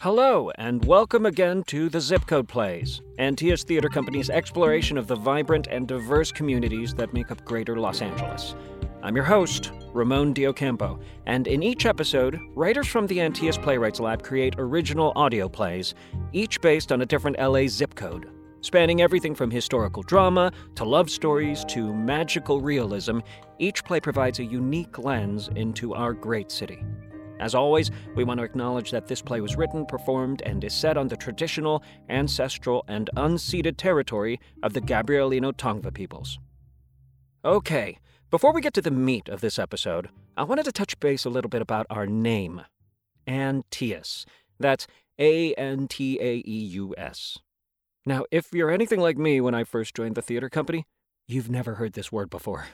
Hello, and welcome again to the Zip Code Plays, Antaeus Theater Company's exploration of the vibrant and diverse communities that make up greater Los Angeles. I'm your host, Ramon de Ocampo, and in each episode, writers from the Antaeus Playwrights Lab create original audio plays, each based on a different LA zip code. Spanning everything from historical drama to love stories to magical realism, each play provides a unique lens into our great city. As always, we want to acknowledge that this play was written, performed, and is set on the traditional, ancestral, and unceded territory of the Gabrielino Tongva peoples. Okay, before we get to the meat of this episode, I wanted to touch base a little bit about our name Antaeus. That's A N T A E U S. Now, if you're anything like me when I first joined the theater company, you've never heard this word before.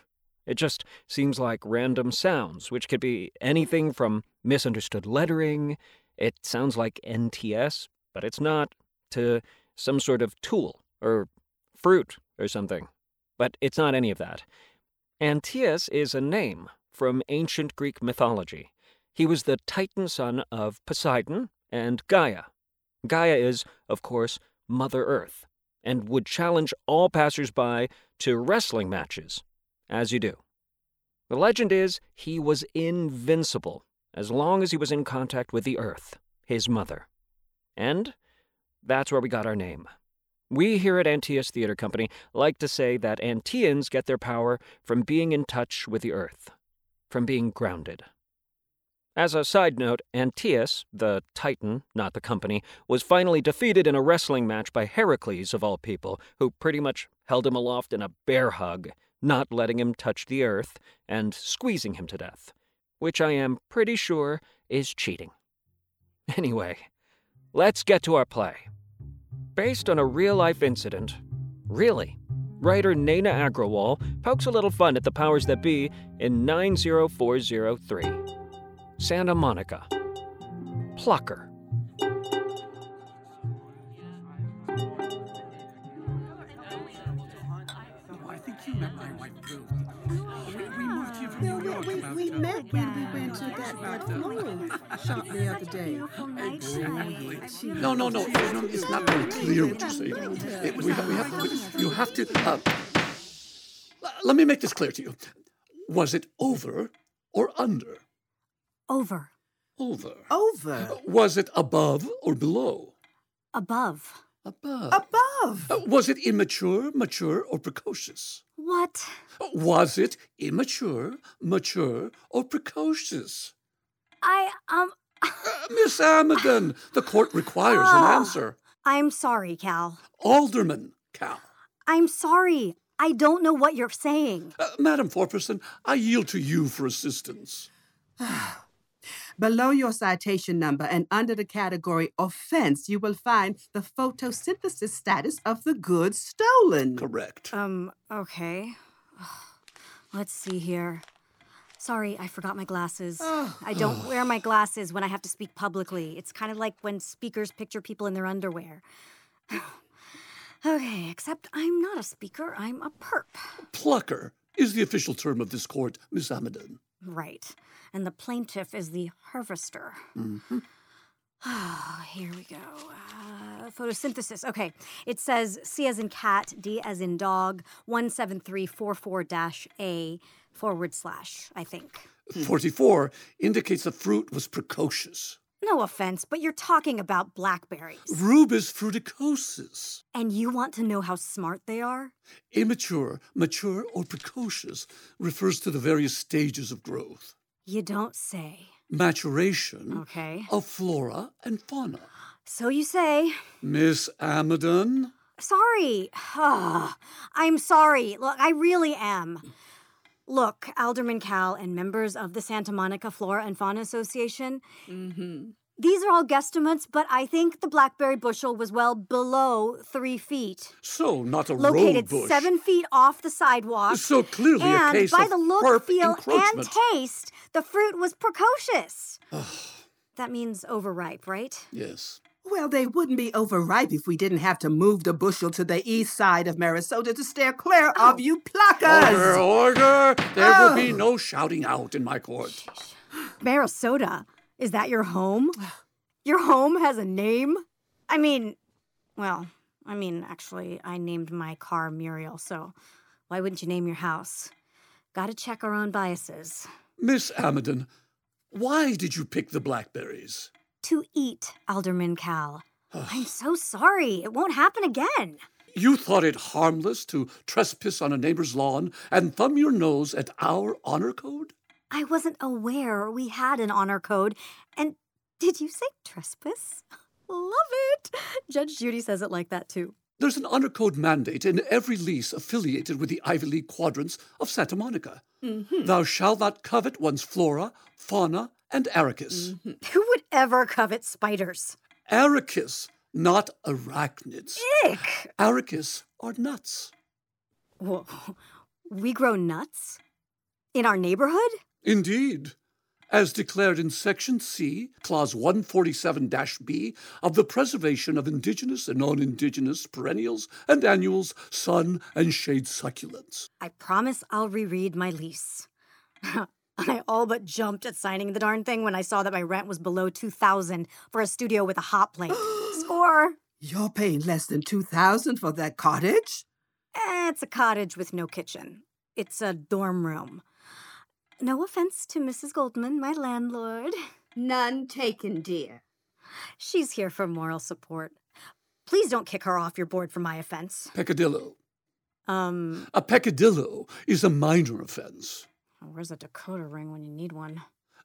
It just seems like random sounds, which could be anything from misunderstood lettering, it sounds like NTS, but it's not, to some sort of tool or fruit or something. But it's not any of that. Antaeus is a name from ancient Greek mythology. He was the Titan son of Poseidon and Gaia. Gaia is, of course, Mother Earth, and would challenge all passersby to wrestling matches as you do. The legend is he was invincible as long as he was in contact with the earth, his mother. And that's where we got our name. We here at Antaeus Theater Company like to say that Antaeans get their power from being in touch with the earth, from being grounded. As a side note, Antaeus, the Titan, not the company, was finally defeated in a wrestling match by Heracles, of all people, who pretty much held him aloft in a bear hug not letting him touch the earth, and squeezing him to death, which I am pretty sure is cheating. Anyway, let's get to our play. Based on a real life incident, really, writer Naina Agrawal pokes a little fun at the powers that be in 90403. Santa Monica. Plucker. We met when we went to that, that flooring shop the other day. No, no, no. It's not very clear what you're saying. It, we, have, we, you have to. Uh, let me make this clear to you. Was it over or under? Over. Over. Over. Was it above or below? Above. Above. Above. Uh, was it immature, mature, or precocious? What? Was it immature, mature, or precocious? I, um. uh, Miss Amidon, the court requires oh, an answer. I'm sorry, Cal. Alderman Cal. I'm sorry. I don't know what you're saying. Uh, Madam Foreperson, I yield to you for assistance. Below your citation number and under the category offense, you will find the photosynthesis status of the goods stolen. Correct. Um, okay. Let's see here. Sorry, I forgot my glasses. Oh. I don't wear my glasses when I have to speak publicly. It's kind of like when speakers picture people in their underwear. okay, except I'm not a speaker, I'm a perp. Plucker is the official term of this court, Miss Amidon. Right. And the plaintiff is the harvester. Mm-hmm. Oh, here we go. Uh, photosynthesis. Okay. It says C as in cat, D as in dog, 17344 A forward slash, I think. 44 indicates the fruit was precocious. No offense, but you're talking about blackberries. Rubus fruticosus. And you want to know how smart they are? Immature, mature, or precocious refers to the various stages of growth. You don't say. Maturation Okay. of flora and fauna. So you say. Miss Amidon? Sorry. Ah, I'm sorry. Look, I really am. Look, Alderman Cal and members of the Santa Monica Flora and Fauna Association, Mm-hmm. these are all guesstimates, but I think the blackberry bushel was well below three feet. So, not a Located road bush. seven feet off the sidewalk. So clearly a and case by of the look, feel, and taste, the fruit was precocious. that means overripe, right? Yes. Well, they wouldn't be overripe if we didn't have to move the bushel to the east side of Marisota to steer clear Oh. of you pluckers. Order, order! There will be Oh. no shouting out in my court. Marisota, is that your home? Your home has a name? I mean, well, I mean, actually, I named my car Muriel, so why wouldn't you name your house? Gotta check our own biases. Miss Amidon, why did you pick the blackberries? To eat, Alderman Cal. I'm so sorry. It won't happen again. You thought it harmless to trespass on a neighbor's lawn and thumb your nose at our honor code? I wasn't aware we had an honor code. And did you say trespass? Love it. Judge Judy says it like that too. There's an honor code mandate in every lease affiliated with the Ivy League quadrants of Santa Monica. Mm-hmm. Thou shalt not covet one's flora, fauna, and arachis. Mm-hmm. Who would ever covet spiders? Arachis, not arachnids. Ick! Arachis are nuts. Whoa. We grow nuts? In our neighborhood? Indeed. As declared in Section C, Clause 147 B of the Preservation of Indigenous and Non Indigenous Perennials and Annuals, Sun and Shade Succulents. I promise I'll reread my lease. I all but jumped at signing the darn thing when I saw that my rent was below 2000 for a studio with a hot plate. Score! You're paying less than 2000 for that cottage? Eh, it's a cottage with no kitchen. It's a dorm room. No offense to Mrs. Goldman, my landlord. None taken, dear. She's here for moral support. Please don't kick her off your board for my offense. Peccadillo. Um, A peccadillo is a minor offense. Oh, where's a Dakota ring when you need one?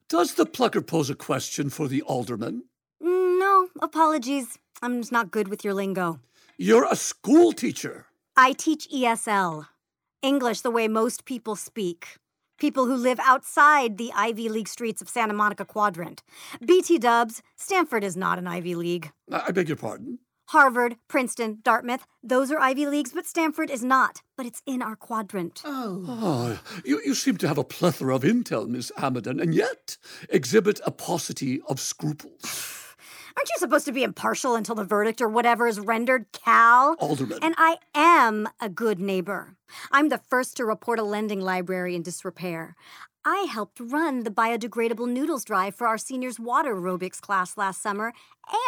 Does the plucker pose a question for the alderman? Mm, no, apologies. I'm just not good with your lingo. You're a school teacher. I teach ESL, English the way most people speak. People who live outside the Ivy League streets of Santa Monica Quadrant. BT dubs, Stanford is not an Ivy League. I I beg your pardon. Harvard, Princeton, Dartmouth, those are Ivy Leagues, but Stanford is not. But it's in our quadrant. Oh. Oh, you, you seem to have a plethora of intel, Miss Amidon, and yet exhibit a paucity of scruples. Aren't you supposed to be impartial until the verdict or whatever is rendered, Cal? Alderman. And I am a good neighbor. I'm the first to report a lending library in disrepair. I helped run the biodegradable noodles drive for our seniors' water aerobics class last summer,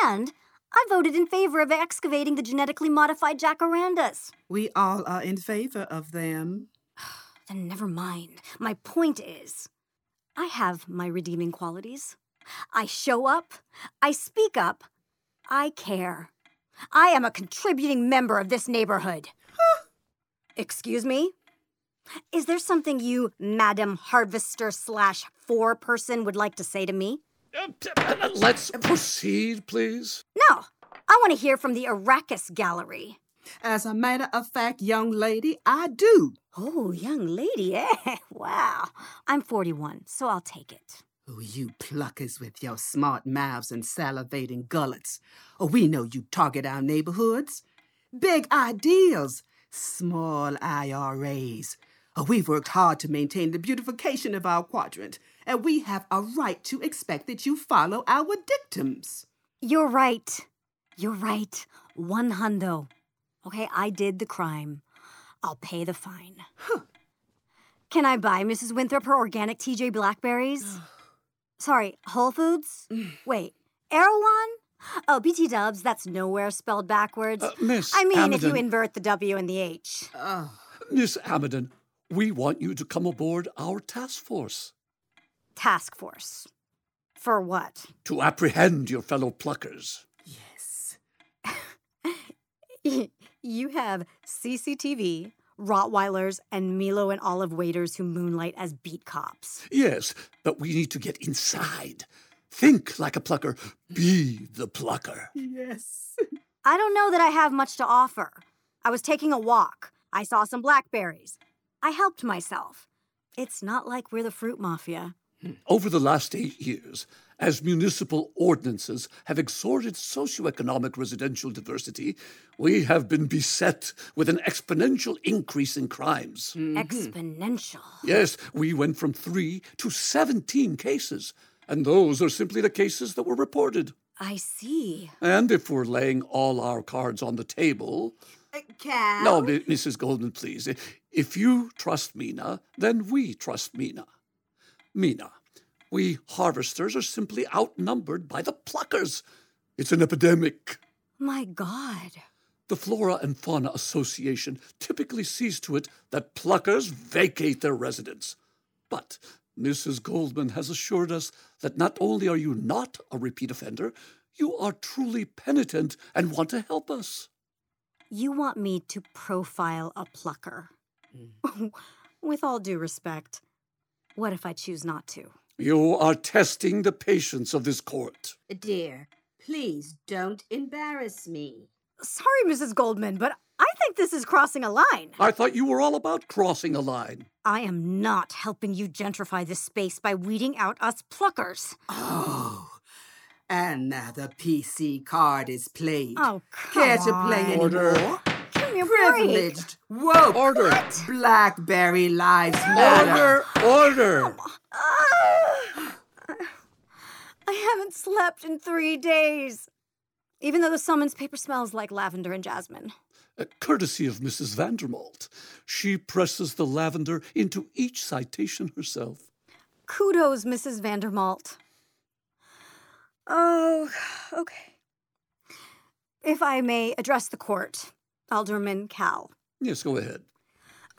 and I voted in favor of excavating the genetically modified jacarandas. We all are in favor of them. Then never mind. My point is, I have my redeeming qualities. I show up, I speak up, I care. I am a contributing member of this neighborhood. Excuse me? Is there something you, Madam Harvester slash four person, would like to say to me? Uh, Let's proceed, please. No, I want to hear from the Arachis Gallery. As a matter of fact, young lady, I do. Oh, young lady, eh? Wow. I'm 41, so I'll take it. Oh, you pluckers with your smart mouths and salivating gullets. Oh, we know you target our neighborhoods. Big ideals, small IRAs. Oh, we've worked hard to maintain the beautification of our quadrant, and we have a right to expect that you follow our dictums. You're right. You're right. One hundo. Okay, I did the crime. I'll pay the fine. Can I buy Mrs. Winthrop her organic TJ blackberries? Sorry, Whole Foods? Wait, Erewhon? Oh, BT dubs, that's nowhere spelled backwards. Uh, Miss I mean, if you invert the W and the H. Miss Amidon, we want you to come aboard our task force Task force. For what? to apprehend your fellow pluckers. yes. you have CCTV, Rottweilers, and Milo and Olive waiters who moonlight as beat cops. Yes, but we need to get inside. Think like a plucker, be the plucker. Yes. I don't know that I have much to offer. I was taking a walk. I saw some blackberries. I helped myself. It's not like we're the fruit mafia. Over the last eight years, as municipal ordinances have exhorted socioeconomic residential diversity, we have been beset with an exponential increase in crimes. Mm-hmm. Exponential. Yes, we went from three to 17 cases, and those are simply the cases that were reported. I see. And if we're laying all our cards on the table, uh, Cal? no, Mi- Mrs. Goldman, please. If you trust Mina, then we trust Mina. Mina, We harvesters are simply outnumbered by the pluckers. It's an epidemic. My God. The Flora and Fauna Association typically sees to it that pluckers vacate their residence. But Mrs. Goldman has assured us that not only are you not a repeat offender, you are truly penitent and want to help us. You want me to profile a plucker? Hmm. With all due respect, what if I choose not to? You are testing the patience of this court. Dear, please don't embarrass me. Sorry, Mrs. Goldman, but I think this is crossing a line. I thought you were all about crossing a line. I am not helping you gentrify this space by weeding out us pluckers. Oh, and now the PC card is played. Oh, come Care to play anymore? Order. Anymore? Give me break. Privileged, woke, Order. Blackberry Lives Matter. Order! Order! Ah. I haven't slept in three days. Even though the summons paper smells like lavender and jasmine. Uh, courtesy of Mrs. Vandermalt. She presses the lavender into each citation herself. Kudos, Mrs. Vandermalt. Oh, okay. If I may address the court, Alderman Cal. Yes, go ahead.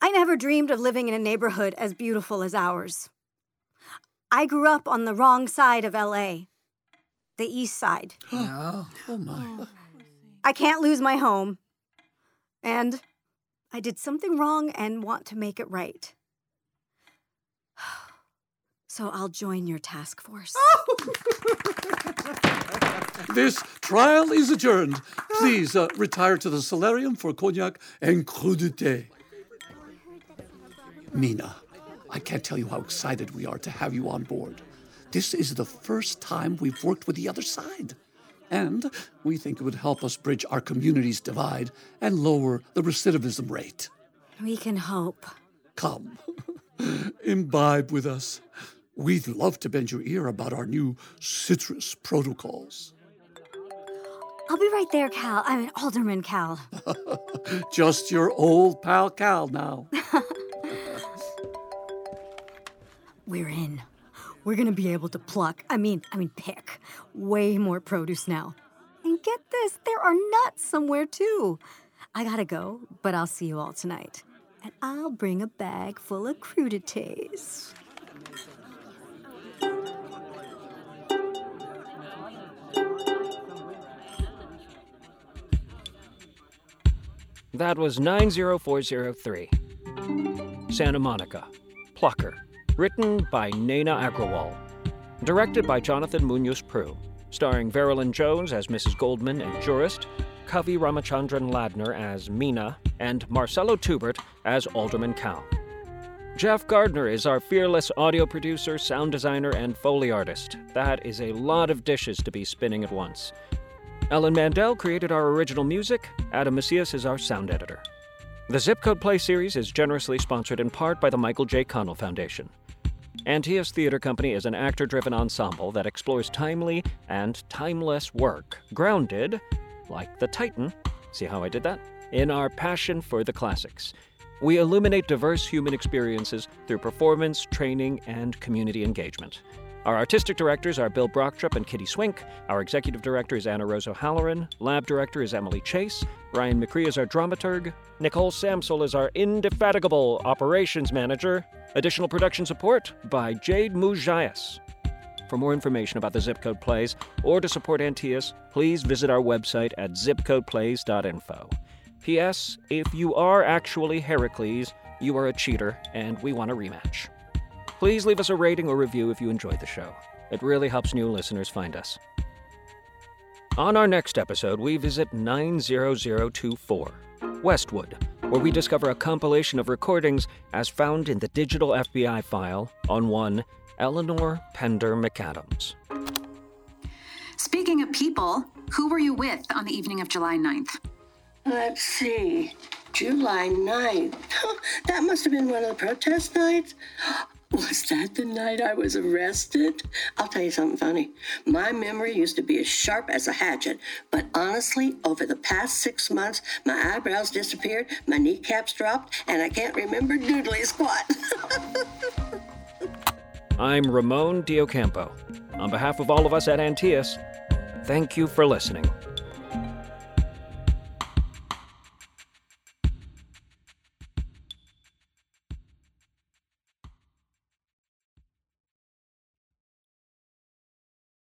I never dreamed of living in a neighborhood as beautiful as ours. I grew up on the wrong side of LA, the east side. No. Oh my. I can't lose my home. And I did something wrong and want to make it right. So I'll join your task force. This trial is adjourned. Please uh, retire to the solarium for cognac and crudité. Mina, I can't tell you how excited we are to have you on board. This is the first time we've worked with the other side. And we think it would help us bridge our community's divide and lower the recidivism rate. We can hope. Come, imbibe with us. We'd love to bend your ear about our new citrus protocols. I'll be right there, Cal. I mean, Alderman Cal. Just your old pal Cal now. We're in. We're gonna be able to pluck, I mean, I mean, pick way more produce now. And get this, there are nuts somewhere too. I gotta go, but I'll see you all tonight. And I'll bring a bag full of crudités. That was 90403. Santa Monica. Plucker. Written by Naina Agrawal. Directed by Jonathan Munoz Proulx. Starring Veralyn Jones as Mrs. Goldman and jurist, Kavi Ramachandran Ladner as Mina, and Marcelo Tubert as Alderman Cal. Jeff Gardner is our fearless audio producer, sound designer, and Foley artist. That is a lot of dishes to be spinning at once. Ellen Mandel created our original music. Adam Macias is our sound editor. The Zip Code Play series is generously sponsored in part by the Michael J. Connell Foundation. Antaeus Theater Company is an actor driven ensemble that explores timely and timeless work, grounded, like the Titan, see how I did that? In our passion for the classics. We illuminate diverse human experiences through performance, training, and community engagement. Our artistic directors are Bill Brochtrup and Kitty Swink. Our executive director is Anna Rose O'Halloran. Lab director is Emily Chase. Ryan McCree is our dramaturg. Nicole Samsel is our indefatigable operations manager. Additional production support by Jade Mujayas. For more information about the Zip Code Plays or to support Antaeus, please visit our website at zipcodeplays.info. P.S. If you are actually Heracles, you are a cheater, and we want a rematch. Please leave us a rating or review if you enjoyed the show. It really helps new listeners find us. On our next episode, we visit 90024, Westwood, where we discover a compilation of recordings as found in the digital FBI file on one Eleanor Pender McAdams. Speaking of people, who were you with on the evening of July 9th? Let's see. July 9th. that must have been one of the protest nights. Was that the night I was arrested? I'll tell you something funny. My memory used to be as sharp as a hatchet, but honestly, over the past six months, my eyebrows disappeared, my kneecaps dropped, and I can't remember doodly squat. I'm Ramon de Ocampo. On behalf of all of us at Antaeus, thank you for listening.